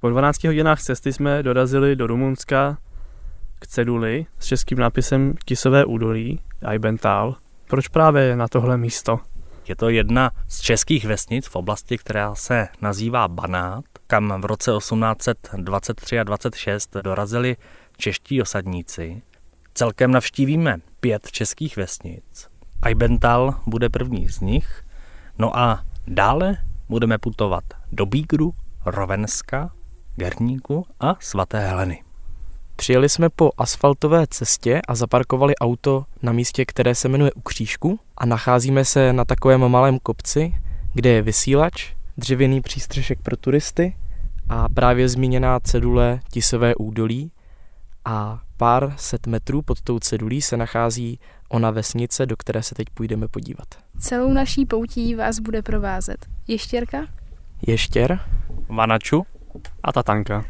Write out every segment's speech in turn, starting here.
Po 12 hodinách cesty jsme dorazili do Rumunska k ceduli s českým nápisem Tisové údolí, Ajbental. Proč právě na tohle místo? Je to jedna z českých vesnic v oblasti, která se nazývá Banát, kam v roce 1823 a 26 dorazili čeští osadníci. Celkem navštívíme pět českých vesnic. Ajbental bude první z nich. No a dále budeme putovat do Bígru, Rovenska, Gerníku a Svaté Heleny. Přijeli jsme po asfaltové cestě a zaparkovali auto na místě, které se jmenuje Ukřížku a nacházíme se na takovém malém kopci, kde je vysílač, dřevěný přístřešek pro turisty a právě zmíněná cedule Tisové údolí a pár set metrů pod tou cedulí se nachází ona vesnice, do které se teď půjdeme podívat. Celou naší poutí vás bude provázet ještěrka, Ještěr, Vanaču A Tatanka.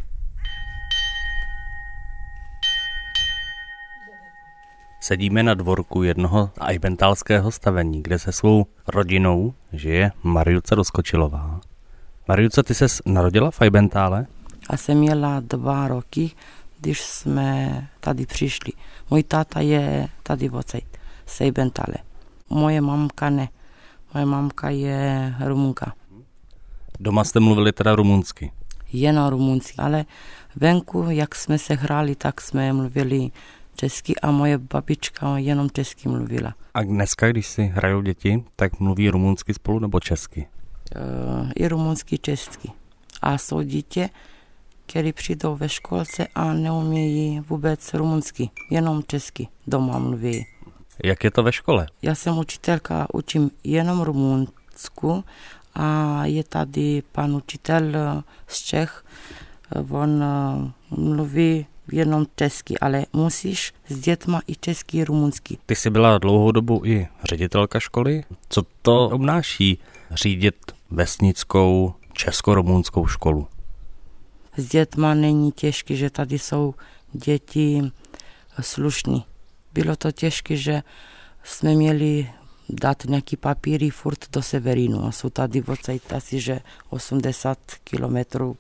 sedíme na dvorku jednoho ajbentalského stavení, kde se svou rodinou žije Mariuce Doskočilová. Mariuce, ty ses narodila v Ajbentále? A jsem měla dva roky, když jsme tady přišli. Můj táta je tady odsaď, z Ejbentale. Moje mamka ne. Moje mamka je Rumunka. Doma jste mluvili teda rumunsky. Jenom rumunsky, ale venku, jak jsme se hráli, tak jsme mluvili česky a moje babička jenom česky mluvila. A dneska, když si hrajou děti, tak mluví rumunsky spolu nebo česky? Uh, I rumunsky, česky. A jsou dítě, které přijdou ve školce a neumějí vůbec rumunsky, jenom česky doma mluví. Jak je to ve škole? Já jsem učitelka, učím jenom rumunsku a je tady pan učitel eh, z Čech, eh, on eh, mluví jenom česky, ale musíš s dětma i česky i rumunsky. Ty jsi byla dlouhou dobu i ředitelka školy. Co to obnáší řídit vesnickou česko-rumunskou školu? S dětma není těžké, že tady jsou děti slušní. Bylo to těžké, že jsme měli dát nějaký papíry furt do Severinu a jsou tady odsaď asi, že 80 kilometrů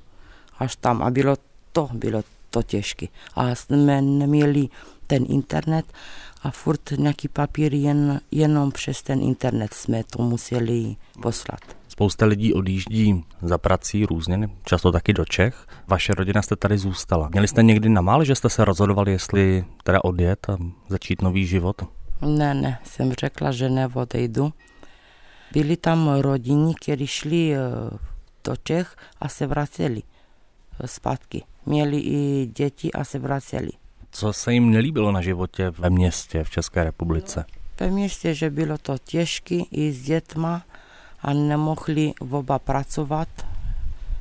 až tam a bylo to, bylo to těžké. A jsme neměli ten internet a furt nějaký papír jen, jenom přes ten internet jsme to museli poslat. Spousta lidí odjíždí za prací různě, často taky do Čech. Vaše rodina jste tady zůstala. Měli jste někdy na mál, že jste se rozhodovali, jestli teda odjet a začít nový život? Ne, ne, jsem řekla, že neodejdu. Byli tam rodiny, kteří šli eh, do Čech a se vraceli eh, zpátky. Měli i děti a se vraceli. Co se jim nelíbilo na životě ve městě v České republice? Ve městě, že bylo to těžké i s dětma a nemohli oba pracovat.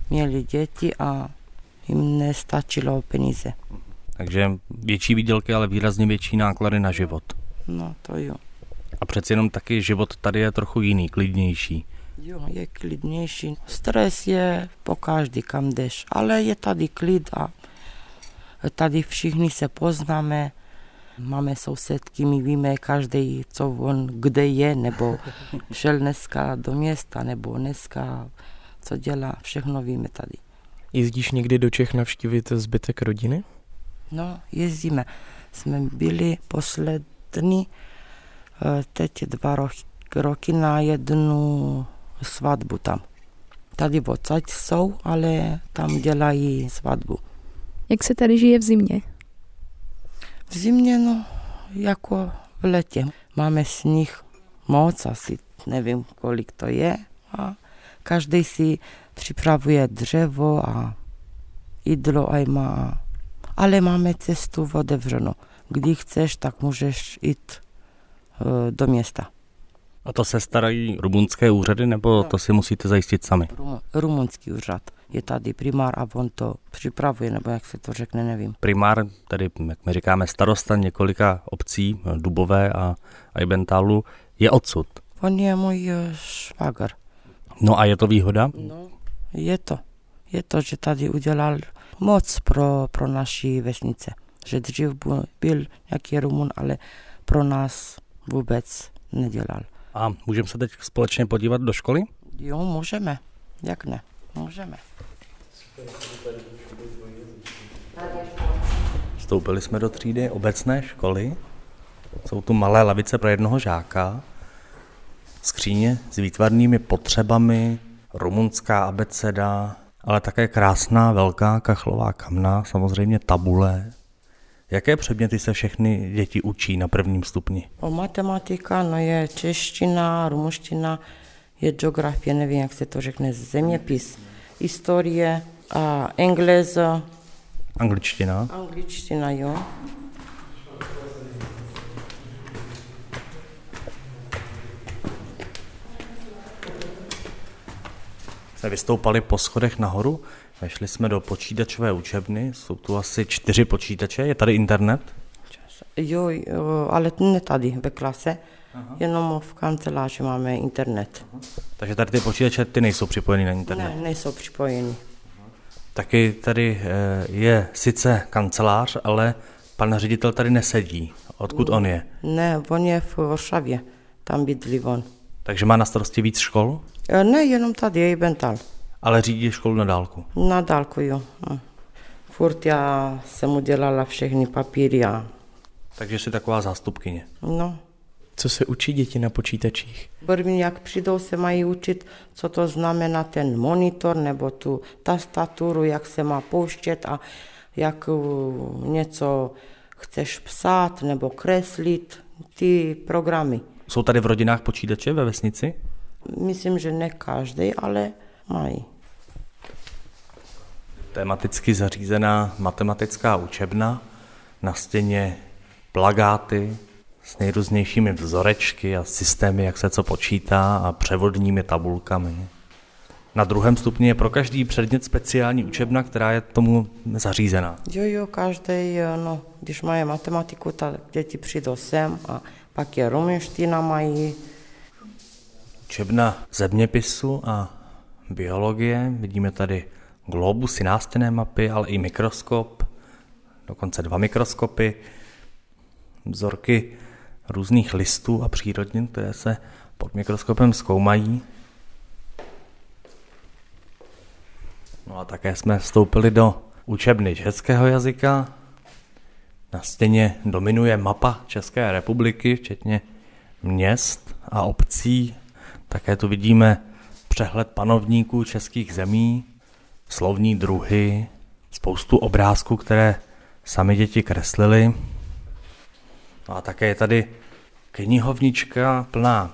Měli děti a jim nestačilo peníze. Takže větší výdělky, ale výrazně větší náklady na život. No to jo. A přeci jenom taky život tady je trochu jiný, klidnější. Jo, je klidnější. Stres je po každý, kam jdeš, ale je tady klid a tady všichni se poznáme. Máme sousedky, my víme každý, co on kde je, nebo šel dneska do města, nebo dneska co dělá, všechno víme tady. Jezdíš někdy do Čech navštívit zbytek rodiny? No, jezdíme. Jsme byli poslední eh, teď dva roky, roky na jednu svatbu tam. Tady odsaď jsou, ale tam dělají svatbu. Jak se tady žije v zimě? V zimě, no, jako v letě. Máme sníh moc, asi nevím, kolik to je. A každý si připravuje dřevo a jídlo aj má. Ale máme cestu otevřenou. Kdy chceš, tak můžeš jít e, do města. A to se starají rumunské úřady, nebo to si musíte zajistit sami? Rum- Rumunský úřad. Je tady primár a on to připravuje, nebo jak se to řekne, nevím. Primár, tedy jak my říkáme starosta několika obcí, Dubové a Ajbentálu, je odsud. On je můj e, švagr. No a je to výhoda? No, je to. Je to, že tady udělal moc pro, pro naší vesnice. Že dřív bu- byl nějaký Rumun, ale pro nás vůbec nedělal. A můžeme se teď společně podívat do školy? Jo, můžeme. Jak ne? Můžeme. Vstoupili jsme do třídy obecné školy. Jsou tu malé lavice pro jednoho žáka, skříně s výtvarnými potřebami, rumunská abeceda, ale také krásná velká kachlová kamna, samozřejmě tabule. Jaké předměty se všechny děti učí na prvním stupni? O matematika, no je čeština, rumunština, je geografie, nevím, jak se to řekne, zeměpis, historie a engleza. Angličtina? Angličtina, jo. Jsme vystoupali po schodech nahoru, vešli jsme do počítačové učebny, jsou tu asi čtyři počítače, je tady internet? Jo, jo ale ne tady ve klase, Aha. jenom v kanceláři máme internet. Takže tady ty počítače ty nejsou připojeny na internet? Ne, nejsou připojeny. Taky tady eh, je sice kancelář, ale pan ředitel tady nesedí. Odkud on je? Ne, on je v Varšavě, tam bydlí on. Takže má na starosti víc škol? Eh, ne, jenom tady je Bental. Ale řídí školu na dálku? Na dálku, jo. Hm. Furt já jsem udělala všechny papíry a... Takže jsi taková zástupkyně? No. Co se učí děti na počítačích? První, jak přijdou, se mají učit, co to znamená ten monitor nebo tu tastaturu, jak se má pouštět a jak uh, něco chceš psát nebo kreslit, ty programy. Jsou tady v rodinách počítače ve vesnici? Myslím, že ne každý, ale mají. Tematicky zařízená matematická učebna, na stěně plagáty s nejrůznějšími vzorečky a systémy, jak se co počítá a převodními tabulkami. Na druhém stupni je pro každý předmět speciální učebna, která je tomu zařízená. Jo, jo, každý, no, když mají matematiku, tak děti přijdou sem a pak je rumunština mají. Učebna zeměpisu a biologie. Vidíme tady globusy, nástěné mapy, ale i mikroskop, dokonce dva mikroskopy, vzorky různých listů a přírodnin, které se pod mikroskopem zkoumají. No a také jsme vstoupili do učebny českého jazyka. Na stěně dominuje mapa České republiky, včetně měst a obcí. Také tu vidíme přehled panovníků českých zemí, slovní druhy, spoustu obrázků, které sami děti kreslili. No a také je tady knihovnička plná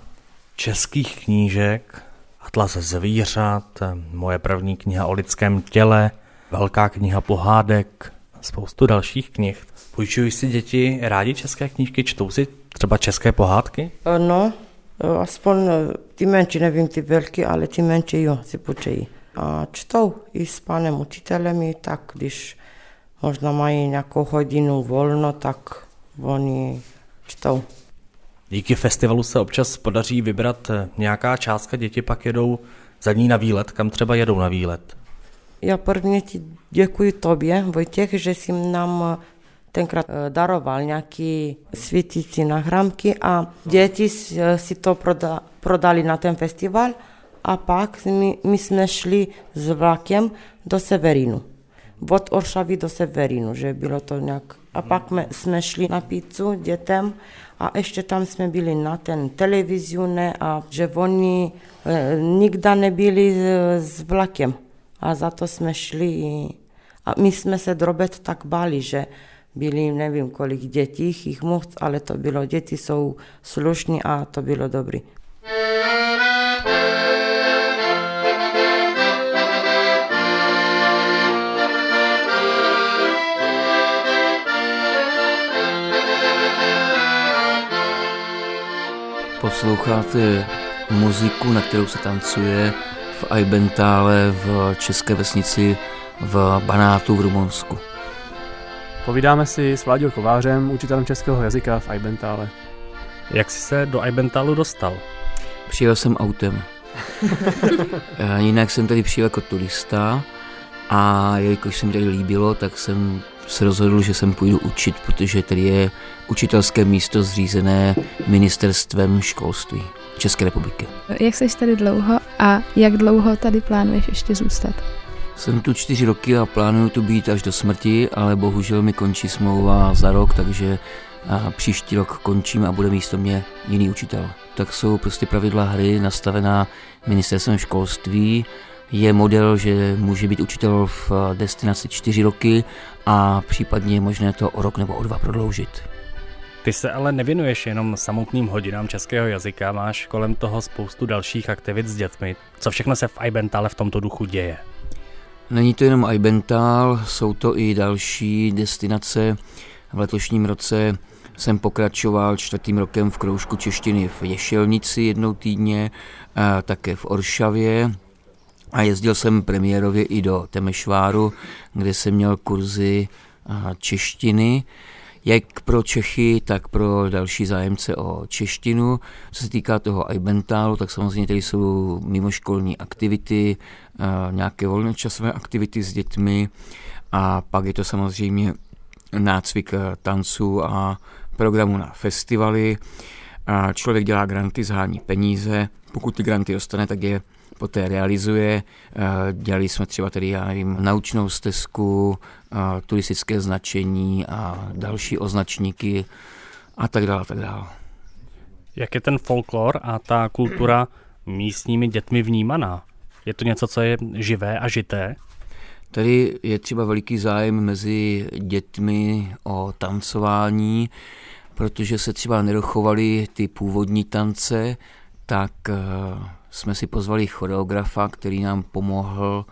českých knížek, Atlas zvířat, moje první kniha o lidském těle, velká kniha pohádek, spoustu dalších knih. Půjčují si děti rádi české knížky, čtou si třeba české pohádky? No, aspoň ty menší, nevím ty velké, ale ty menší jo, si půjčují. A čtou i s panem učitelem, i tak, když možná mají nějakou hodinu volno, tak oni čtou. Díky festivalu se občas podaří vybrat nějaká částka, děti pak jedou za ní na výlet, kam třeba jedou na výlet. Já prvně ti děkuji tobě, Vojtěch, že jsi nám tenkrát daroval nějaké světící nahrámky a děti si to proda, prodali na ten festival a pak my, my jsme šli s vlakem do Severinu. Od Oršavy do Severinu, že bylo to nějak. A pak jsme šli na pizzu dětem a ještě tam jsme byli na ten televiziu, ne, a že oni e, nikdy nebyli s vlakem. A za to jsme šli. A my jsme se drobet tak báli, že byli nevím kolik dětí, jich moc, ale to bylo, děti jsou slušní a to bylo dobré. Posloucháte muziku, na kterou se tancuje v Aibentále v České vesnici v Banátu v Rumunsku. Povídáme si s Vláďou Kovářem, učitelem českého jazyka v Aibentále. Jak jsi se do Aibentálu dostal? Přijel jsem autem. Jinak jsem tady přijel jako turista a jelikož se mi tady líbilo, tak jsem se rozhodl, že sem půjdu učit, protože tady je učitelské místo zřízené ministerstvem školství České republiky. Jak jsi tady dlouho a jak dlouho tady plánuješ ještě zůstat? Jsem tu čtyři roky a plánuju tu být až do smrti, ale bohužel mi končí smlouva za rok, takže a příští rok končím a bude místo mě jiný učitel. Tak jsou prostě pravidla hry nastavená ministerstvem školství. Je model, že může být učitel v destinaci čtyři roky a případně je možné to o rok nebo o dva prodloužit. Ty se ale nevěnuješ jenom samotným hodinám českého jazyka, máš kolem toho spoustu dalších aktivit s dětmi. Co všechno se v Ibentále v tomto duchu děje? Není to jenom Ibental, jsou to i další destinace. V letošním roce jsem pokračoval čtvrtým rokem v kroužku češtiny v Ješelnici jednou týdně, a také v Oršavě. A jezdil jsem premiérově i do Temešváru, kde jsem měl kurzy češtiny jak pro Čechy, tak pro další zájemce o češtinu. Co se týká toho iBentálu, tak samozřejmě tady jsou mimoškolní aktivity, nějaké volnočasové aktivity s dětmi a pak je to samozřejmě nácvik tanců a programu na festivaly. Člověk dělá granty, zhání peníze, pokud ty granty dostane, tak je poté realizuje. Dělali jsme třeba tady, já nevím, naučnou stezku, turistické značení a další označníky a tak dále, a tak dále. Jak je ten folklor a ta kultura místními dětmi vnímaná? Je to něco, co je živé a žité? Tady je třeba veliký zájem mezi dětmi o tancování, protože se třeba nedochovaly ty původní tance, tak eh, jsme si pozvali choreografa, který nám pomohl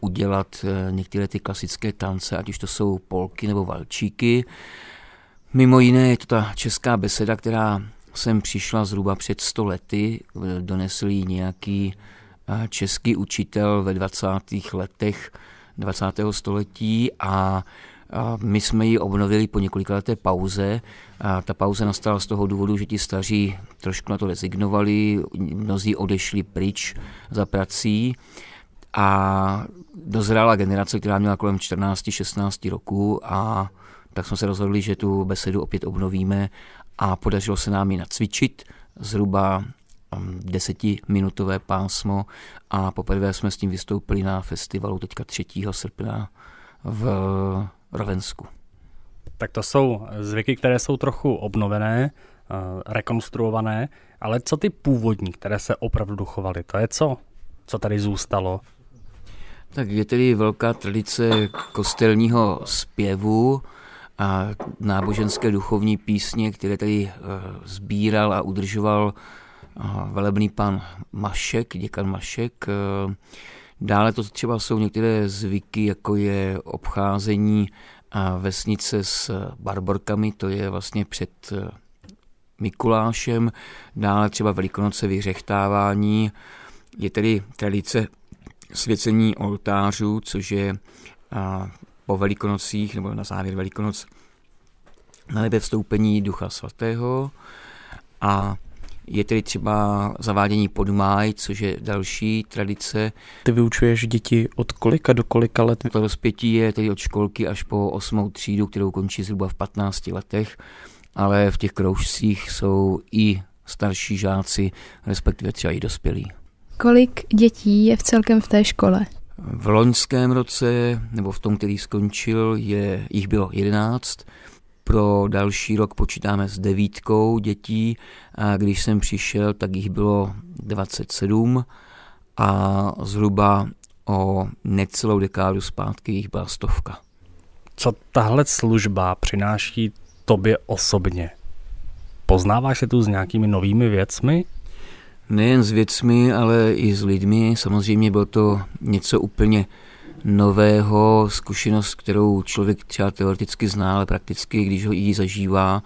udělat eh, některé ty klasické tance, ať už to jsou polky nebo valčíky. Mimo jiné je to ta česká beseda, která sem přišla zhruba před 100 lety, donesl ji nějaký eh, český učitel ve 20. letech 20. století a my jsme ji obnovili po několika leté pauze. A ta pauze nastala z toho důvodu, že ti staří trošku na to rezignovali, mnozí odešli pryč za prací a dozrála generace, která měla kolem 14-16 roku a tak jsme se rozhodli, že tu besedu opět obnovíme a podařilo se nám ji nacvičit zhruba um, desetiminutové pásmo a poprvé jsme s tím vystoupili na festivalu teďka 3. srpna v Rovensku. Tak to jsou zvyky, které jsou trochu obnovené, uh, rekonstruované, ale co ty původní, které se opravdu dochovaly, to je co? Co tady zůstalo? Tak je tedy velká tradice kostelního zpěvu a náboženské duchovní písně, které tady uh, sbíral a udržoval uh, velebný pan Mašek, děkan Mašek. Dále to třeba jsou některé zvyky, jako je obcházení vesnice s barborkami, to je vlastně před Mikulášem, dále třeba Velikonoce vyřechtávání, je tedy tradice svěcení oltářů, což je a, po velikonocích nebo na závěr velikonoc na nebe vstoupení Ducha Svatého. A je tedy třeba zavádění podmáj, což je další tradice. Ty vyučuješ děti od kolika do kolika let? To rozpětí je tedy od školky až po osmou třídu, kterou končí zhruba v 15 letech, ale v těch kroužcích jsou i starší žáci, respektive třeba i dospělí. Kolik dětí je v celkem v té škole? V loňském roce, nebo v tom, který skončil, je, jich bylo 11. Pro další rok počítáme s devítkou dětí a když jsem přišel, tak jich bylo 27 a zhruba o necelou dekádu zpátky jich byla stovka. Co tahle služba přináší tobě osobně? Poznáváš se tu s nějakými novými věcmi? Nejen s věcmi, ale i s lidmi. Samozřejmě bylo to něco úplně nového, zkušenost, kterou člověk třeba teoreticky zná, ale prakticky, když ho i zažívá,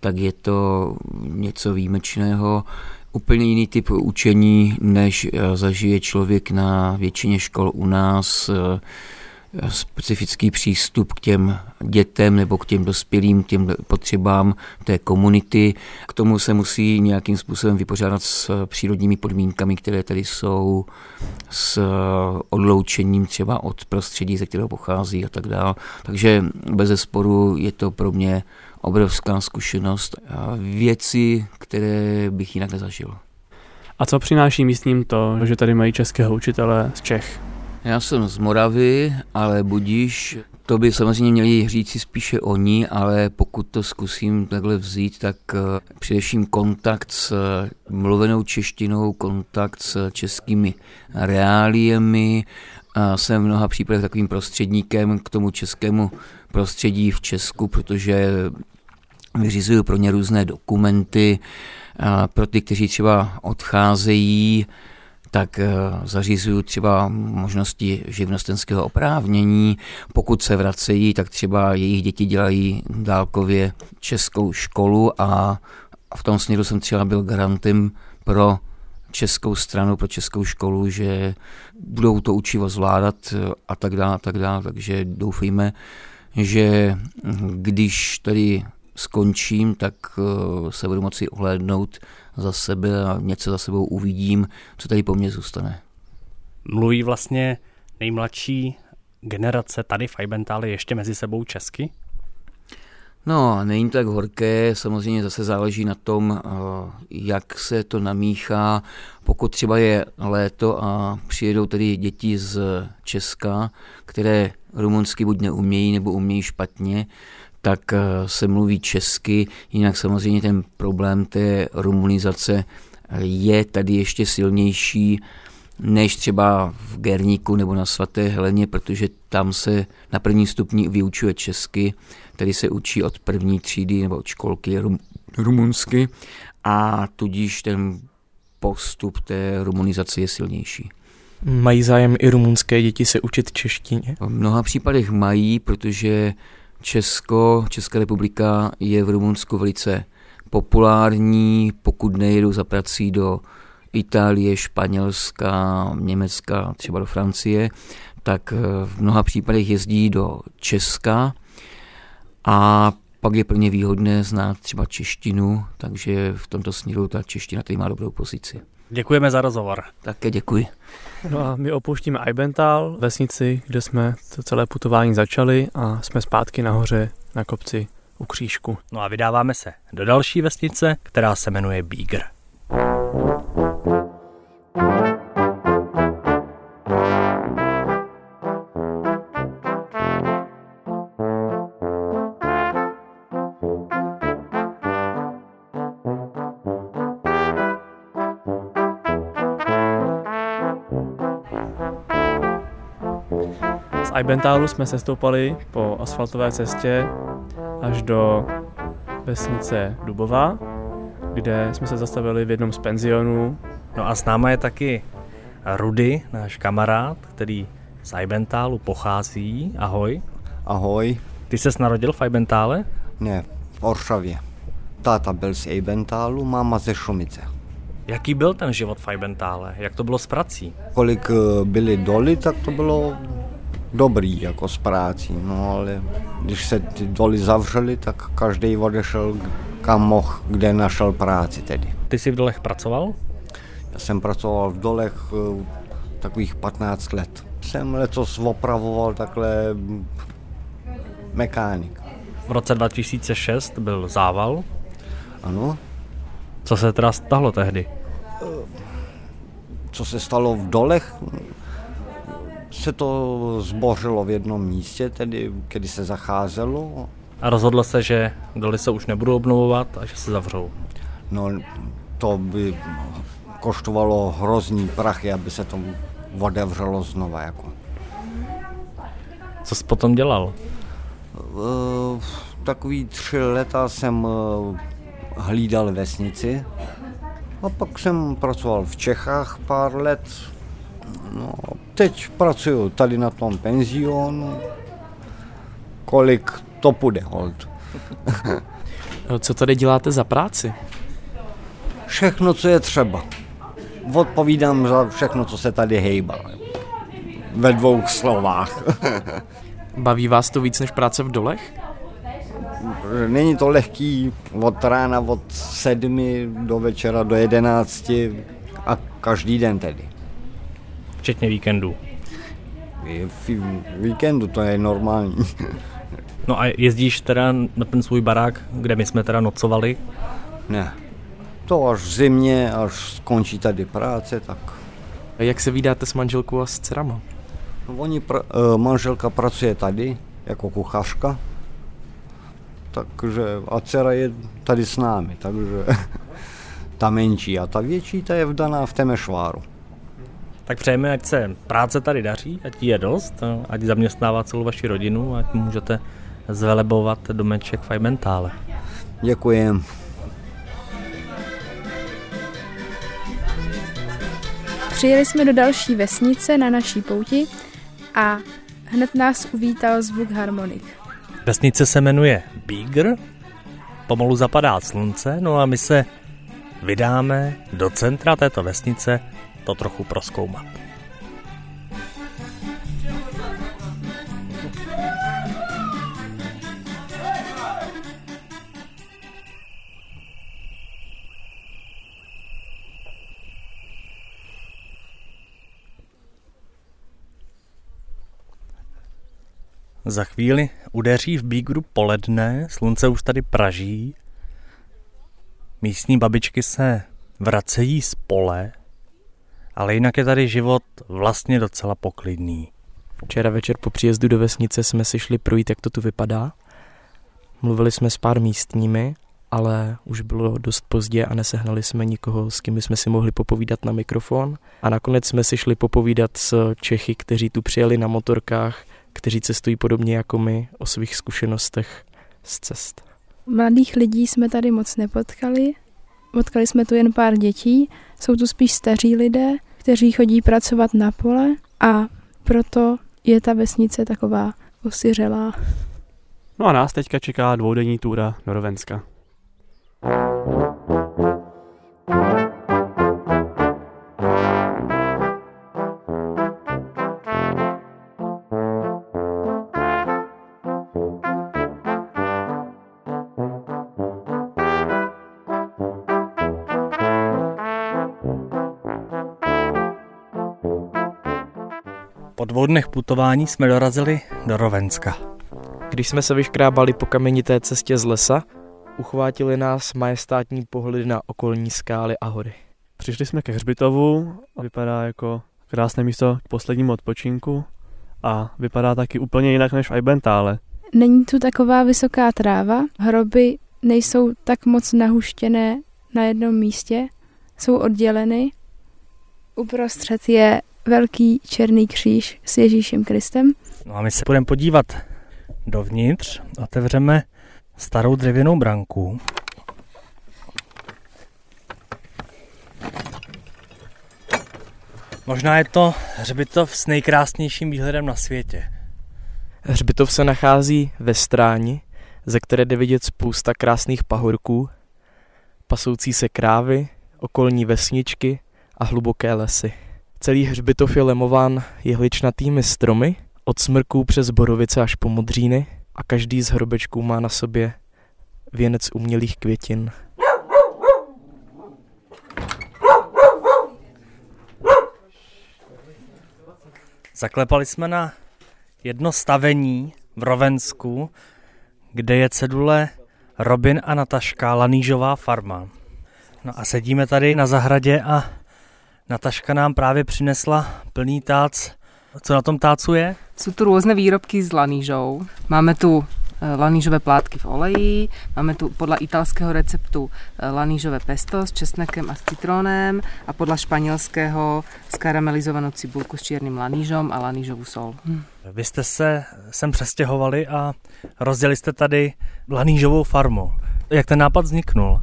tak je to něco výjimečného. Úplně jiný typ učení, než zažije člověk na většině škol u nás specifický přístup k těm dětem nebo k těm dospělým, k těm potřebám té komunity. K tomu se musí nějakým způsobem vypořádat s přírodními podmínkami, které tady jsou, s odloučením třeba od prostředí, ze kterého pochází a tak dále. Takže bez sporu je to pro mě obrovská zkušenost a věci, které bych jinak nezažil. A co přináší místním to, že tady mají českého učitele z Čech? Já jsem z Moravy, ale budíš, to by samozřejmě měli říct si spíše oni, ale pokud to zkusím takhle vzít, tak eh, především kontakt s mluvenou češtinou, kontakt s českými reáliemi, a jsem v mnoha případech takovým prostředníkem k tomu českému prostředí v Česku, protože vyřizuju pro ně různé dokumenty, pro ty, kteří třeba odcházejí, tak eh, zařizuju třeba možnosti živnostenského oprávnění. Pokud se vracejí, tak třeba jejich děti dělají dálkově českou školu a v tom směru jsem třeba byl garantem pro českou stranu, pro českou školu, že budou to učivo zvládat eh, a tak dále, a tak dále. Takže doufejme, že když tady skončím, tak eh, se budu moci ohlédnout za sebe a něco za sebou uvidím, co tady po mně zůstane. Mluví vlastně nejmladší generace tady v Eibentále ještě mezi sebou česky? No, není to tak horké, samozřejmě zase záleží na tom, eh, jak se to namíchá. Pokud třeba je léto a přijedou tedy děti z Česka, které rumunsky buď neumějí nebo umějí špatně, tak eh, se mluví česky, jinak samozřejmě ten problém té rumunizace eh, je tady ještě silnější než třeba v Gerníku nebo na svaté Heleně, protože tam se na první stupni vyučuje česky, tedy se učí od první třídy nebo od školky rum, rumunsky a tudíž ten postup té rumunizace je silnější. Mají zájem i rumunské děti se učit češtině? V mnoha případech mají, protože Česko, Česká republika je v Rumunsku velice populární, pokud nejedou za prací do Itálie, Španělska, Německa, třeba do Francie, tak v mnoha případech jezdí do Česka a pak je pro ně výhodné znát třeba češtinu, takže v tomto směru ta čeština tady má dobrou pozici. Děkujeme za rozhovor. Také děkuji. No a my opouštíme Eibental, vesnici, kde jsme to celé putování začali a jsme zpátky nahoře na kopci u křížku. No a vydáváme se do další vesnice, která se jmenuje Bígr. Eibentálu jsme se stoupali po asfaltové cestě až do vesnice Dubová, kde jsme se zastavili v jednom z penzionů. No a s náma je taky Rudy, náš kamarád, který z Eibentálu pochází. Ahoj. Ahoj. Ty ses narodil v Eibentále? Ne, v Oršavě. Táta byl z Eibentálu, máma ze Šumice. Jaký byl ten život v Eibentále? Jak to bylo s prací? Kolik eh, byly doly, tak to bylo dobrý jako s prácí, no ale když se ty doly zavřely, tak každý odešel kam mohl, kde našel práci tedy. Ty jsi v dolech pracoval? Já jsem pracoval v dolech uh, takových 15 let. Jsem letos opravoval takhle mechanik. V roce 2006 byl zával. Ano. Co se teda stalo tehdy? Co se stalo v dolech? Se to zbořilo v jednom místě, tedy kdy se zacházelo. A rozhodlo se, že doly se už nebudou obnovovat a že se zavřou? No, to by koštovalo hrozný prachy, aby se to otevřelo znova. Jako. Co jsi potom dělal? Uh, takový tři leta jsem uh, hlídal vesnici a pak jsem pracoval v Čechách pár let, No, teď pracuju tady na tom penzionu. Kolik to půjde, hold. Co tady děláte za práci? Všechno, co je třeba. Odpovídám za všechno, co se tady hejbá. Ve dvou slovách. Baví vás to víc než práce v dolech? Není to lehký od rána od sedmi do večera do jedenácti a každý den tedy včetně víkendů. V víkendu to je normální. No a jezdíš teda na ten svůj barák, kde my jsme teda nocovali? Ne. To až v zimě, až skončí tady práce, tak... A jak se vydáte s manželkou a s dcerama? Oni, pr- eh, manželka pracuje tady jako kuchařka, takže a dcera je tady s námi, takže ta menší a ta větší, ta je vdaná v Temešváru. Tak přejeme, ať se práce tady daří, ať je dost, ať zaměstnává celou vaši rodinu, ať můžete zvelebovat domeček v Ajmentále. Děkujem. Přijeli jsme do další vesnice na naší pouti a hned nás uvítal zvuk harmonik. Vesnice se jmenuje Bígr, pomalu zapadá slunce, no a my se vydáme do centra této vesnice to trochu proskoumat. Za chvíli udeří v Bígru poledne, slunce už tady praží. Místní babičky se vracejí z pole, ale jinak je tady život vlastně docela poklidný. Včera večer po příjezdu do vesnice jsme si šli projít, jak to tu vypadá. Mluvili jsme s pár místními, ale už bylo dost pozdě a nesehnali jsme nikoho, s kým jsme si mohli popovídat na mikrofon. A nakonec jsme si šli popovídat s Čechy, kteří tu přijeli na motorkách, kteří cestují podobně jako my o svých zkušenostech z cest. Mladých lidí jsme tady moc nepotkali. Potkali jsme tu jen pár dětí. Jsou tu spíš staří lidé, kteří chodí pracovat na pole a proto je ta vesnice taková osiřelá. No a nás teďka čeká dvoudenní túra do Rovenska. Po dvou dnech putování jsme dorazili do Rovenska. Když jsme se vyškrábali po kamenité cestě z lesa, uchvátili nás majestátní pohledy na okolní skály a hory. Přišli jsme ke hřbitovu, vypadá jako krásné místo k poslednímu odpočinku a vypadá taky úplně jinak než v Eibentále. Není tu taková vysoká tráva, hroby nejsou tak moc nahuštěné na jednom místě, jsou odděleny. Uprostřed je velký černý kříž s Ježíšem Kristem. No a my se budeme podívat dovnitř, otevřeme starou dřevěnou branku. Možná je to hřbitov s nejkrásnějším výhledem na světě. Hřbitov se nachází ve stráni, ze které jde vidět spousta krásných pahorků, pasoucí se krávy, okolní vesničky a hluboké lesy. Celý hřbitov je lemován jehličnatými stromy, od smrků přes borovice až po modříny a každý z hrobečků má na sobě věnec umělých květin. Zaklepali jsme na jedno stavení v Rovensku, kde je cedule Robin a Nataška, Lanížová farma. No a sedíme tady na zahradě a Nataška nám právě přinesla plný tác. Co na tom tácu je? Sú tu rôzne výrobky s lanížou. Máme tu e, lanížové plátky v oleji, máme tu podľa italského receptu e, lanížové pesto s česnekem a s citrónem a podľa španělského skaramelizovanou cibulku s čiernym lanížom a lanížovou sol. Hm. Vy jste se sem přestěhovali a rozděli jste tady lanížovou farmu. Jak ten nápad vzniknul?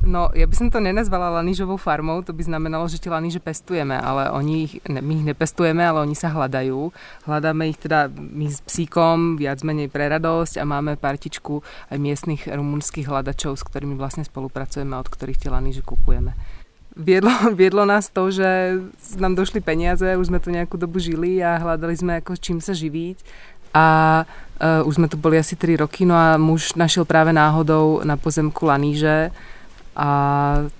No, ja by som to nenazvala lanížovou farmou, to by znamenalo, že tie laníže pestujeme, ale oni ich, ne, my ich nepestujeme, ale oni sa hľadajú. Hľadáme ich teda my s psíkom viac menej pre radosť a máme partičku aj miestnych rumunských hľadačov, s ktorými vlastne spolupracujeme od ktorých tie laníže kupujeme. Viedlo, viedlo nás to, že nám došli peniaze, už sme tu nejakú dobu žili a hľadali sme ako čím sa živiť a uh, už sme tu boli asi 3 roky, no a muž našiel práve náhodou na pozemku laníže, a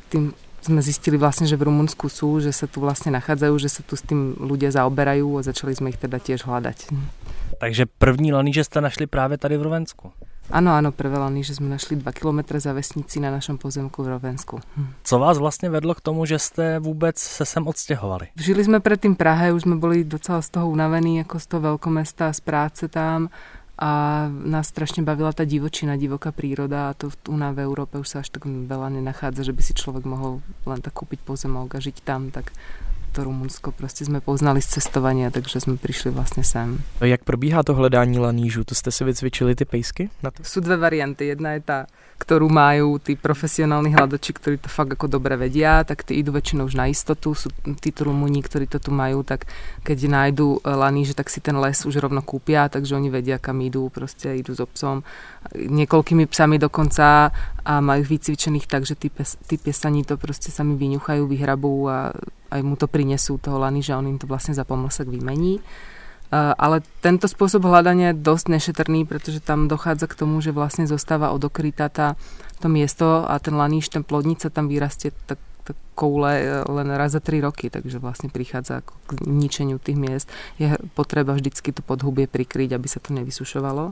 tým sme zistili vlastne, že v Rumunsku sú, že sa tu vlastne nachádzajú, že sa tu s tým ľudia zaoberajú a začali sme ich teda tiež hľadať. Takže první laníže jste našli právě tady v Rovensku. Ano, ano, prvé že jsme našli 2 km za vesnici na našem pozemku v Rovensku. Hm. Co vás vlastně vedlo k tomu, že jste vůbec se sem odstěhovali? Žili jsme předtím Prahe, už jsme byli docela z toho unavení, jako z toho velkomesta, z práce tam a nás strašně bavila ta divočina, divoká príroda a to tu na v Európe už sa až tak veľa nenachádza, že by si človek mohol len tak kúpiť pozemok a žiť tam, tak to Rumunsko prostě jsme poznali z cestování, takže jsme přišli vlastně sem. Jak probíhá to hledání lanížů? To jste si vycvičili ty pejsky? Na to? Sú dve varianty. Jedna je tá ktorú majú tí profesionálni hľadači, ktorí to fakt ako dobre vedia, tak tí idú väčšinou už na istotu. Sú títo Rumúni, ktorí to tu majú, tak keď nájdu laníže, tak si ten les už rovno kúpia, takže oni vedia, kam idú, proste idú so psom. Niekoľkými psami dokonca a majú vycvičených tak, že tí, pes, tí piesaní to proste sami vyňuchajú, vyhrabú a aj mu to prinesú toho laníža, on im to vlastne za pomlsek vymení. Eh, ale tento spôsob hľadania je dosť nešetrný, pretože tam dochádza k tomu, že vlastne zostáva odokrytá tá, to miesto a ten laníš, ten plodnica tam vyrastie tak koule eh, len raz za tri roky, takže vlastne prichádza k ničeniu tých miest. Je potreba vždycky to podhubie prikryť, aby sa to nevysušovalo.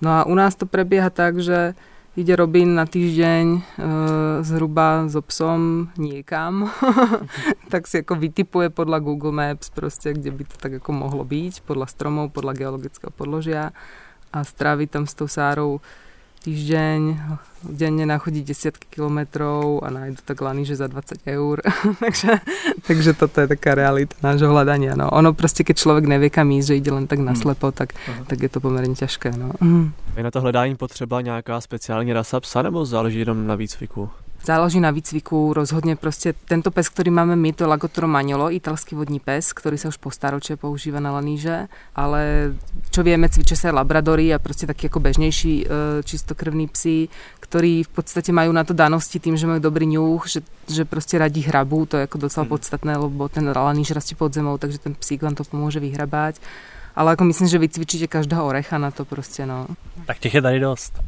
No a u nás to prebieha tak, že ide Robin na týždeň e, zhruba so psom niekam, tak si ako vytipuje podľa Google Maps proste, kde by to tak ako mohlo byť, podľa stromov, podľa geologického podložia a strávi tam s tou Sárou týždeň, denne nachodí desiatky kilometrov a nájdu tak že za 20 eur. takže, takže toto je taká realita nášho hľadania. No. Ono prostě, keď člověk nevie kam ísť, že ide len tak naslepo, hmm. tak, tak je to poměrně těžké. No. Je na to hledání potřeba nějaká speciální rasa psa nebo záleží jenom na výcviku? Záleží na výcviku, rozhodne proste tento pes, ktorý máme my, to Lagotoro Magnolo, italský vodní pes, ktorý sa už po staročie používa na laníže, ale čo vieme, cvičia sa aj labradory a proste taký ako bežnejší e, čistokrvní psi, ktorí v podstate majú na to danosti tým, že majú dobrý ňuch, že, že proste radí hrabu, to je ako docela mhm. podstatné, lebo ten laníž rastie pod zemou, takže ten psík vám to pomôže vyhrabať. Ale ako myslím, že vycvičíte každého orecha na to prostě, no. Tak těch je tady dost.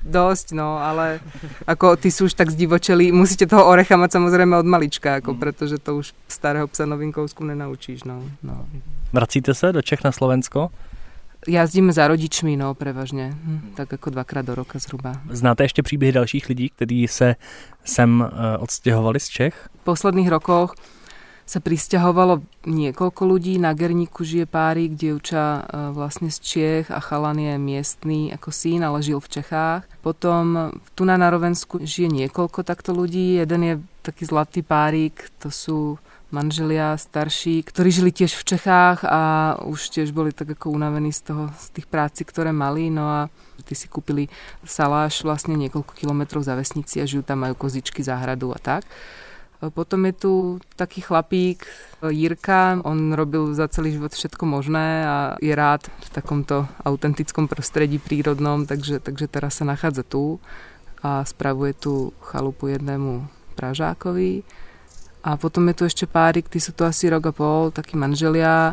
Dosť, no, ale ako ty sú už tak zdivočeli, musíte toho orecha mať samozrejme od malička, ako, mm. pretože to už starého psa novinkovsku nenaučíš, no, no. Vracíte se do Čech na Slovensko? Jazdíme za rodičmi, no, prevažně. Hm, tak jako dvakrát do roka zhruba. Znáte ještě příběhy dalších lidí, kteří se sem uh, odstěhovali z Čech? V posledných rokoch sa pristahovalo niekoľko ľudí. Na Gerníku žije párik, dievča e, vlastne z Čiech a chalan je miestný ako syn, ale žil v Čechách. Potom tu na Narovensku žije niekoľko takto ľudí. Jeden je taký zlatý párik, to sú manželia starší, ktorí žili tiež v Čechách a už tiež boli tak ako unavení z toho, z tých práci, ktoré mali. No a ty si kúpili saláš vlastne niekoľko kilometrov za vesnici a žijú tam, majú kozičky, záhradu a tak. Potom je tu taký chlapík, Jirka, on robil za celý život všetko možné a je rád v takomto autentickom prostredí prírodnom, takže, takže teraz sa nachádza tu a spravuje tu chalupu jednému Pražákovi. A potom je tu ešte párik, tí sú tu asi rok a pol, takí manželia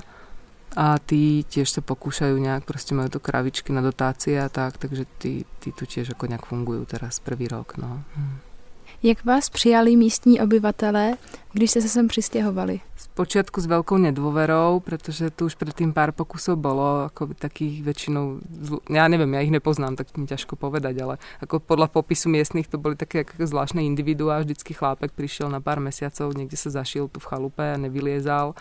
a tí tiež sa pokúšajú nejak, prostě majú to kravičky na dotácie a tak, takže tí, tí tu tiež ako nejak fungujú teraz prvý rok. No. Hm. Jak vás přijali místní obyvatelé, když jste se sem přistěhovali? Zpočiatku s veľkou nedôverou, pretože tu už predtým pár pokusov bolo, ako takých väčšinou, ja neviem, ja ich nepoznám, tak mi ťažko povedať, ale ako podľa popisu miestnych to boli také ako zvláštne individuá, vždycky chlápek prišiel na pár mesiacov, niekde sa zašil tu v chalupe a nevyliezal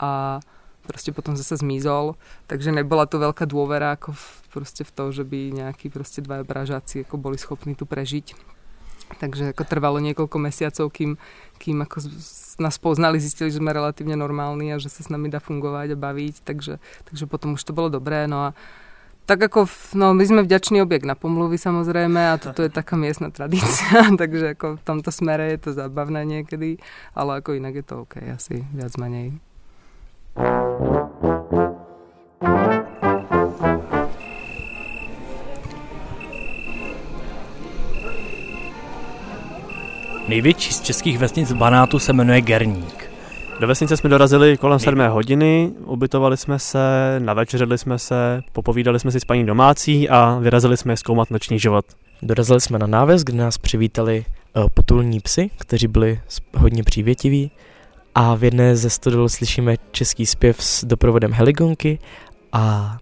a prostě potom zase zmizol, takže nebola to veľká dôvera ako v, prostě v to, že by nejakí prostě dva bražáci ako boli schopní tu prežiť. Takže ako trvalo niekoľko mesiacov, kým, kým ako nás poznali, zistili, že sme relatívne normálni a že sa s nami dá fungovať a baviť, takže, takže potom už to bolo dobré. No a tak ako, no my sme vďační objekt na pomluvy samozrejme a toto je taká miestna tradícia, takže ako v tomto smere je to zábavné niekedy, ale ako inak je to OK, asi viac menej. Největší z českých vesnic Banátu se jmenuje Gerník. Do vesnice jsme dorazili kolem 7 hodiny, ubytovali jsme se, navečeřili jsme se, popovídali jsme si s paní domácí a vyrazili jsme zkoumat noční život. Dorazili jsme na náves, kde nás přivítali eh, potulní psy, kteří byli hodně přívětiví a v jedné ze stodol slyšíme český zpěv s doprovodem heligonky a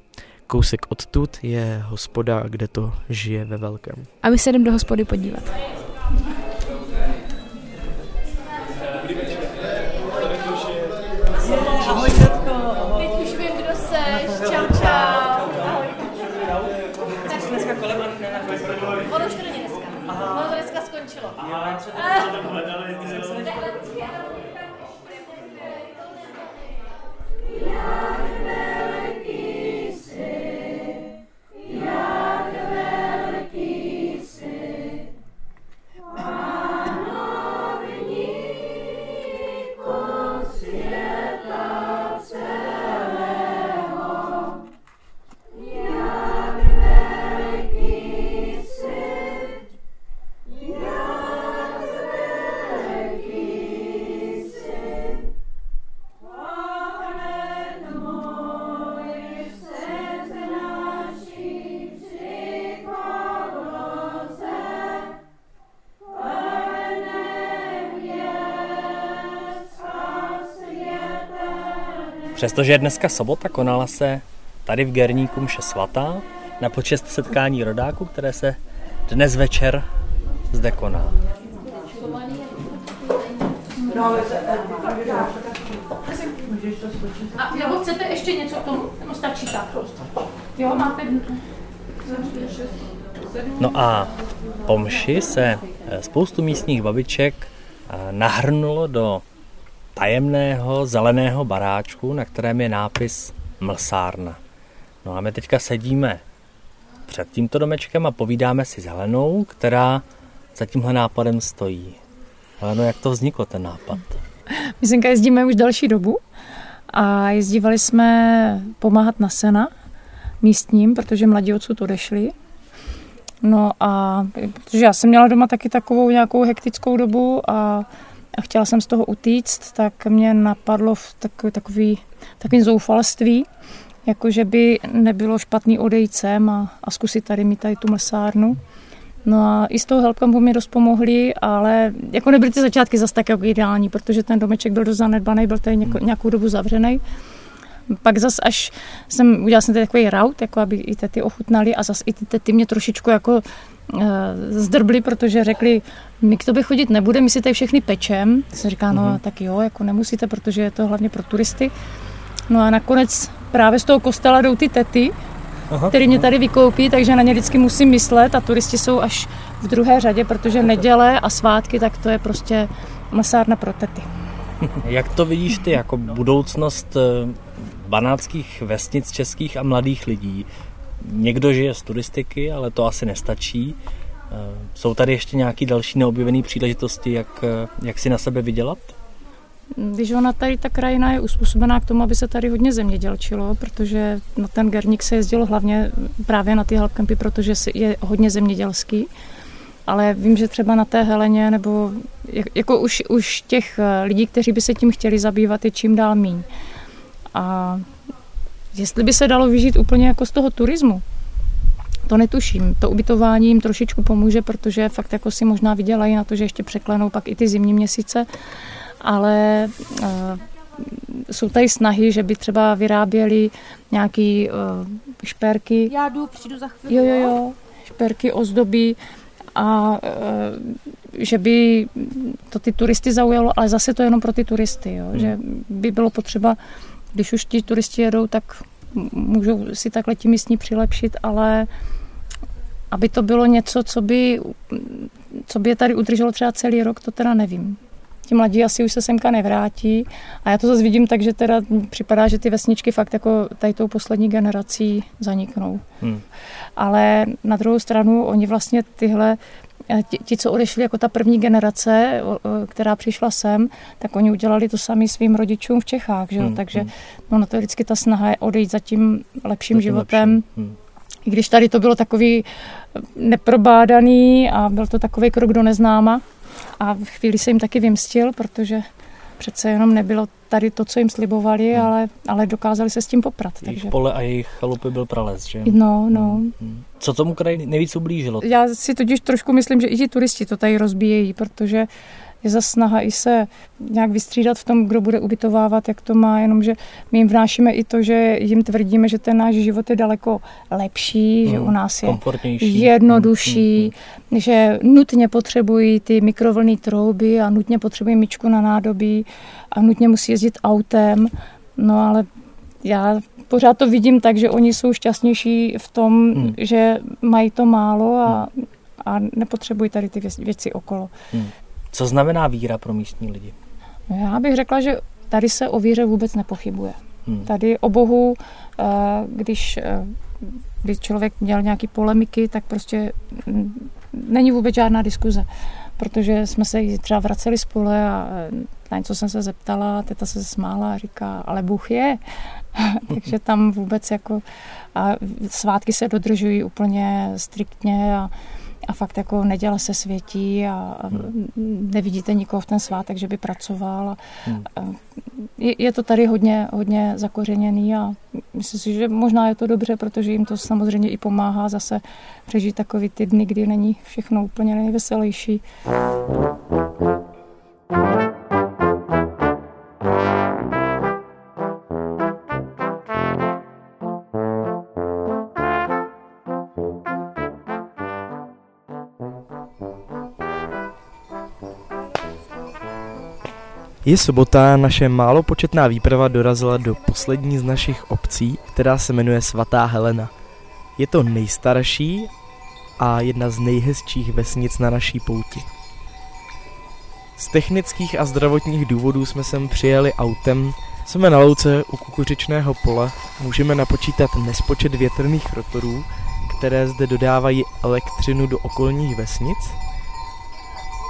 kousek odtud je hospoda, kde to žije ve velkém. A my se jdeme do hospody podívat. Přestože je dneska sobota, konala se tady v Gerníku mše svatá na počest setkání rodáků, které se dnes večer zde koná. A nebo chcete ještě něco k tomu? No stačí tak. Jo, máte No a po mši se eh, spoustu místních babiček eh, nahrnulo do tajemného zeleného baráčku, na kterém je nápis Mlsárna. No a my teďka sedíme před tímto domečkem a povídáme si s Helenou, která za tímhle nápadem stojí. Heleno, jak to vzniklo, ten nápad? My senka jezdíme už další dobu a jezdívali jsme pomáhat na sena místním, protože mladí odsud odešli. No a protože já jsem měla doma taky takovou nějakou hektickou dobu a a chtěla jsem z toho utíct, tak mě napadlo v takový, takový, takový zoufalství, jako že by nebylo špatný odejít sem a, a zkusit tady mít tady tu mesárnu. No a i s tou helpkampu mi dost pomohli, ale jako nebyly ty začátky zase tak jako ideální, protože ten domeček byl dost zanedbaný, byl tady něko, nějakou dobu zavřený. Pak zas až jsem, udělala jsem tady takový raut, jako aby i tety ochutnali a zas i ty tety mě trošičku jako zdrbli, protože řekli, my k tobě chodit nebude, my si tady všechny pečem. Jsem říká, no mm-hmm. tak jo, jako nemusíte, protože je to hlavně pro turisty. No a nakonec právě z toho kostela jdou ty tety, Aha, který mě tady vykoupí, takže na ně vždycky musím myslet a turisti jsou až v druhé řadě, protože neděle a svátky, tak to je prostě masárna pro tety. Jak to vidíš ty jako budoucnost eh, banátských vesnic českých a mladých lidí? Někdo žije z turistiky, ale to asi nestačí. Eh, jsou tady ještě nějaké další neobjevené příležitosti, jak, eh, jak si na sebe vydělat? Když ona tady ta krajina je uspůsobená k tomu, aby se tady hodně zemědělčilo, protože na ten Gerník se jezdilo hlavně právě na ty halkampy, protože je hodně zemědělský. Ale vím, že třeba na té Heleně, nebo jako už, už těch eh, lidí, kteří by se tím chtěli zabývat, je čím dál míň. A jestli by se dalo vyžít úplně jako z toho turismu, to netuším. To ubytování jim trošičku pomůže, protože fakt jako si možná vydělají na to, že ještě překlenou pak i ty zimní měsíce, ale uh, jsou tady snahy, že by třeba vyráběli nějaký uh, šperky. Já jdu, přijdu za chvíli. Jo, jo, jo. Šperky, ozdoby a uh, že by to ty turisty zaujalo, ale zase to jenom pro ty turisty, jo? Hmm. že by bylo potřeba, když už ti turisti jedou, tak můžou si takhle ti místní přilepšit, ale aby to bylo něco, co by, co by je tady udrželo třeba celý rok, to teda nevím. Ti mladí asi už se semka nevrátí a já to zase vidím tak, že teda připadá, že ty vesničky fakt jako tady tou poslední generací zaniknou. Hmm. Ale na druhou stranu oni vlastně tyhle ti, ti, co odešli jako ta první generace, která přišla sem, tak oni udělali to sami svým rodičům v Čechách, že? Hmm, takže hmm. no, na to je vždycky ta snaha je odejít za tím lepším za tím životem. Lepším. Hmm. I když tady to bylo takový neprobádaný a byl to takový krok do neznáma. A v chvíli se jim taky vymstil, protože přece jenom nebylo tady to, co jim slibovali, hmm. ale, ale dokázali se s tím poprat. Jejich takže... pole a jejich chalupy byl prales, že? No, no. Hmm. hmm. Co tomu kraji nejvíc ublížilo? Já si totiž trošku myslím, že i ti turisti to tady rozbíjejí, protože je za snaha i se nějak vystřídat v tom, kdo bude ubytovávat, jak to má, jenomže my jim vnášíme i to, že jim tvrdíme, že ten náš život je daleko lepší, hmm, že u nás je jednodušší, hmm, hmm. že nutně potřebují ty mikrovlnné trouby a nutně potřebují myčku na nádobí a nutně musí jezdit autem, no ale já pořád to vidím tak, že oni jsou šťastnější v tom, hmm. že mají to málo a, hmm. a nepotřebují tady ty věci okolo. Hmm. Co znamená víra pro místní lidi? No já bych řekla, že tady se o víře vůbec nepochybuje. Hmm. Tady o Bohu, eh, když, eh, když člověk měl nějaké polemiky, tak prostě není vůbec žádná diskuze. Protože jsme se třeba vraceli spole a eh, na něco jsem se zeptala, teta se smála a říká, ale Bůh je. Takže tam vůbec jako a svátky se dodržují úplně striktně a a fakt jako neděle se světí a hmm. nevidíte nikoho v ten svátek, že by pracoval. Hmm. Je, je to tady hodně, hodně zakořeněný a myslím si, že možná je to dobře, protože jim to samozřejmě i pomáhá zase přežít takový ty dny, kdy není všechno úplně nejveselější. Je sobota, naše málo početná výprava dorazila do poslední z našich obcí, která se jmenuje Svatá Helena. Je to nejstarší a jedna z nejhezčích vesnic na naší pouti. Z technických a zdravotních důvodů jsme sem přijeli autem. Jsme na louce u kukuřičného pole, můžeme napočítat nespočet větrných rotorů, které zde dodávají elektřinu do okolních vesnic.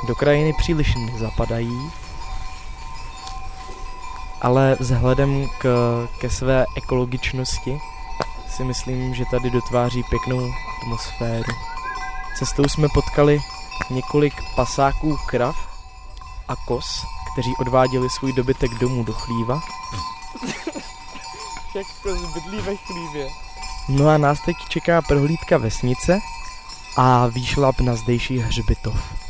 Do krajiny příliš nezapadají, ale vzhledem k, ke své ekologičnosti si myslím, že tady dotváří pěknou atmosféru. Cestou jsme potkali několik pasáků krav a kos, kteří odváděli svůj dobytek domů do chlíva. Jak kos bydlí ve chlívě. No a nás teď čeká prohlídka vesnice a výšlap na zdejší hřbitov.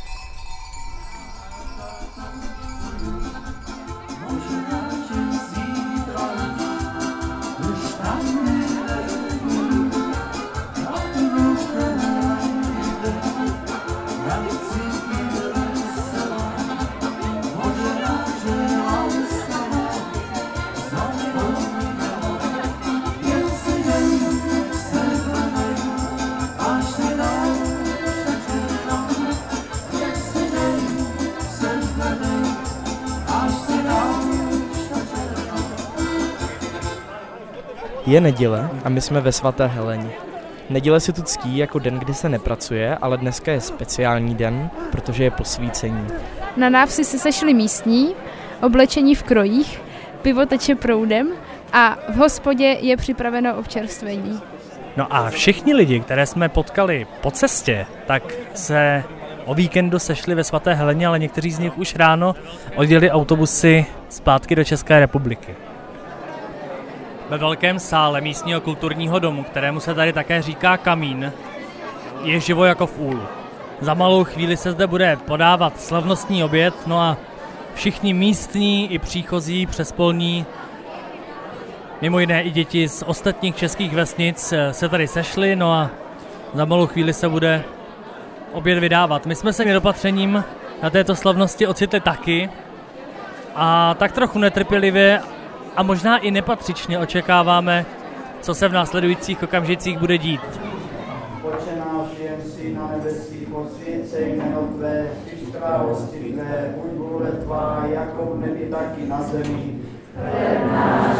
Je neděle a my jsme ve svaté Heleně. Neděle se tu ctí jako den, kdy se nepracuje, ale dneska je speciální den, protože je posvícení. Na návsi se sešli místní, oblečení v krojích, pivo teče proudem a v hospodě je připraveno občerstvení. No a všichni lidi, které jsme potkali po cestě, tak se o víkendu sešli ve svaté Heleně, ale někteří z nich už ráno odjeli autobusy zpátky do České republiky ve velkém sále místního kulturního domu, kterému se tady také říká Kamín, je živo jako v úlu. Za malou chvíli se zde bude podávat slavnostní oběd, no a všichni místní i příchozí přespolní, mimo jiné i děti z ostatních českých vesnic se tady sešli, no a za malou chvíli se bude oběd vydávat. My jsme se nedopatřením na této slavnosti ocitli taky a tak trochu netrpělivě a možná i nepatřičně očekáváme, co se v následujících okamžicích bude dít. Oče náš, jen si na nebesích, posvěcej jméno Tvé, království Tvé, buď vůle Tvá, jako v nebi, tak i na zemi. Chléb náš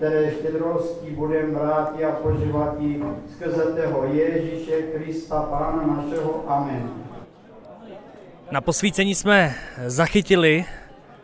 které štědrostí budeme vrátit a požívatí skrze toho Ježíše Krista, Pána našeho. Amen. Na posvícení jsme zachytili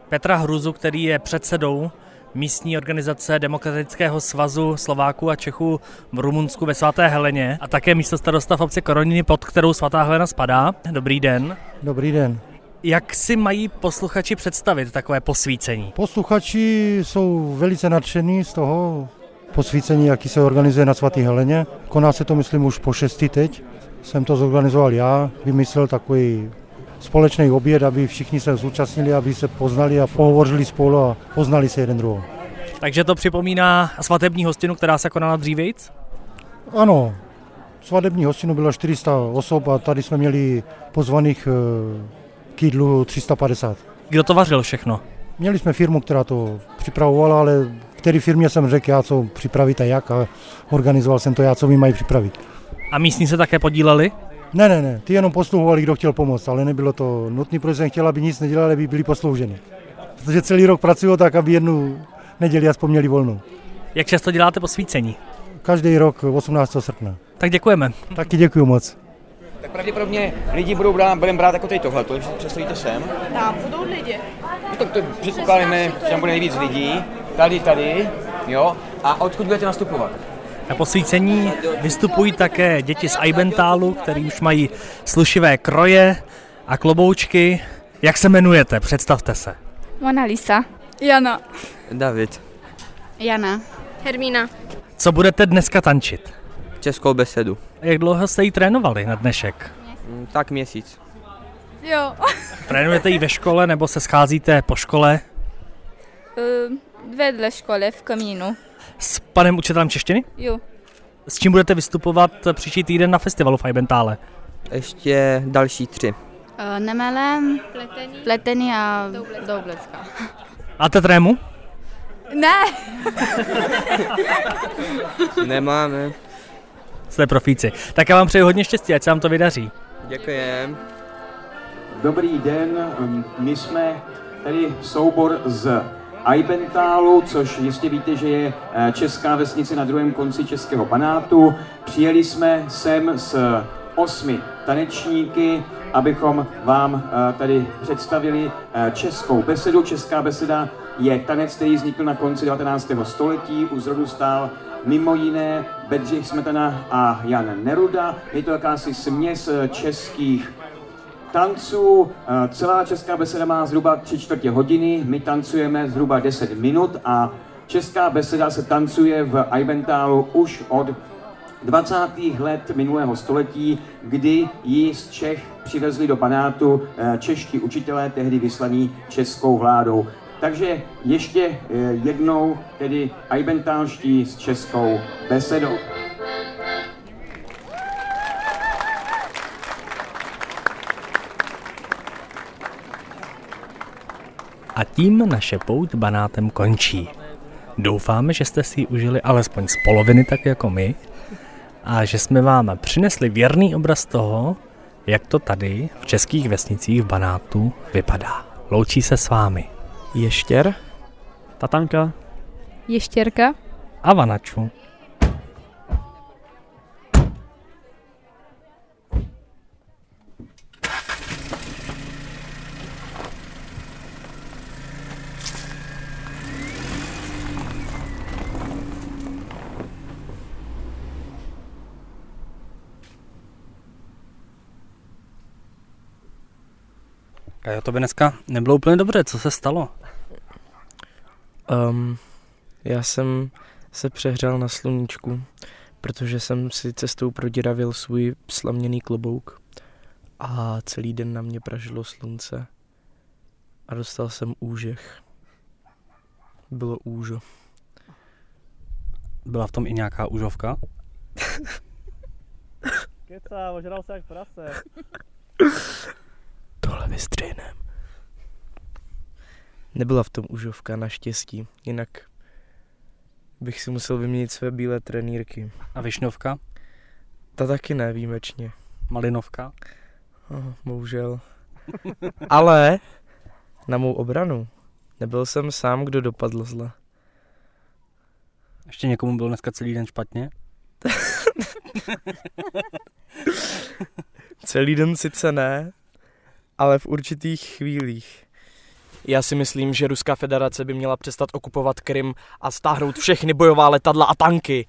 Petra Hruzu, který je předsedou místní organizace Demokratického svazu Slováků a Čechů v Rumunsku ve svaté Heleně a také místo starosta v obci Koroniny, pod kterou svatá Helena spadá. Dobrý den. Dobrý den. Jak si mají posluchači představit takové posvícení? Posluchači jsou velice nadšení z toho posvícení, jaký se organizuje na svatý Heleně. Koná se to, myslím, už po šestý teď. Jsem to zorganizoval já, vymyslel takový společný oběd, aby všichni se zúčastnili, aby se poznali a pohovořili spolu a poznali se jeden druhého. Takže to připomíná svatební hostinu, která se konala dřívějc? Ano, svatební hostinu bylo 400 osob a tady jsme měli pozvaných eh, k jídlu 350. Kdo to vařil všechno? Měli jsme firmu, která to připravovala, ale který firmě jsem řekl já, co připravit a jak a organizoval jsem to já, co mi mají připravit. A místní se také podíleli? Ne, ne, ne, ty jenom posluhovali, kdo chtěl pomoct, ale nebylo to nutné, protože jsem chtěl, aby nic nedělali, aby byli poslouženi. Protože celý rok pracují tak, aby jednu neděli aspoň měli volnou. Jak často děláte posvícení? Každý rok 18. srpna. Tak děkujeme. Taky děkuji moc. Tak pravděpodobně lidi budou brát, budeme brát jako tady tohle, to, že představíte sem. Tam budou lidi. No tak to předpokládáme, že tam bude nejvíc lidí. Tady, tady, jo. A odkud budete nastupovat? Na posvícení vystupují také děti z Aibentálu, který už mají slušivé kroje a kloboučky. Jak se jmenujete? Představte se. Mona Lisa. Jana. David. Jana. Hermína. Co budete dneska tančit? Českou besedu. Jak dlouho jste ji trénovali na dnešek? Mm, Tak měsíc. Jo. Trénujete ji ve škole nebo se scházíte po škole? Uh, vedle školy v Kamínu. S panem učitelem češtiny? Jo. S čím budete vystupovat příští týden na festivalu v Aibentále? Ještě další tři. Uh, nemelem, pletení, pletení a doublecka. Máte trému? Ne. Nemáme. Jste profíci. Tak já vám přeju hodně štěstí, ať se vám to vydaří. Děkujem. Dobrý den, um, my jsme tady soubor z Aibentálu, což jistě víte, že je eh, česká vesnice na druhém konci českého panátu. Přijeli jsme sem s osmi tanečníky, abychom vám eh, tady představili eh, českou besedu. Česká beseda je tanec, který vznikl na konci 19. století. U zrodu stál mimo jiné Bedřich Smetana a Jan Neruda. Je to jakási směs eh, českých tanců. Eh, Celá česká beseda má zhruba 3 čtvrtě hodiny, my tancujeme zhruba 10 minut a česká beseda se tancuje v Aibentálu už od 20. let minulého století, kdy ji z Čech přivezli do panátu eh, čeští učitelé, tehdy vyslaní českou vládou. Takže ještě eh, jednou tedy Aibentálští s českou besedou. A tím naše pouť banátem končí. Doufáme, že jste si ji užili alespoň z poloviny tak jako my a že jsme vám přinesli věrný obraz toho, jak to tady v českých vesnicích v Banátu vypadá. Loučí se s vámi Ještěr, Tatanka, Ještěrka. a Vanaču. Kajo, to by dneska nebylo úplně dobře, co se stalo? Um, já jsem se přehřál na sluníčku, protože jsem si cestou proděravil svůj slaměný klobouk a celý den na mě pražilo slunce a dostal jsem úžeh. Bylo úžo. Byla v tom i nějaká úžovka? Keca, ožral se jak prase. Tohle vystřihnem. Nebyla v tom užovka, naštěstí. Jinak bych si musel vyměnit své bílé trenýrky. A višňovka? Ta taky ne, výjimečně. Malinovka? Oh, bohužel. Ale na mou obranu nebyl jsem sám, kdo dopadl zle. Ještě někomu byl dneska celý den špatně? Celý den sice ne, ale v určitých chvílích. Já si myslím, že Ruská federace by měla přestat okupovat Krym a stáhnout všechny bojová letadla a tanky.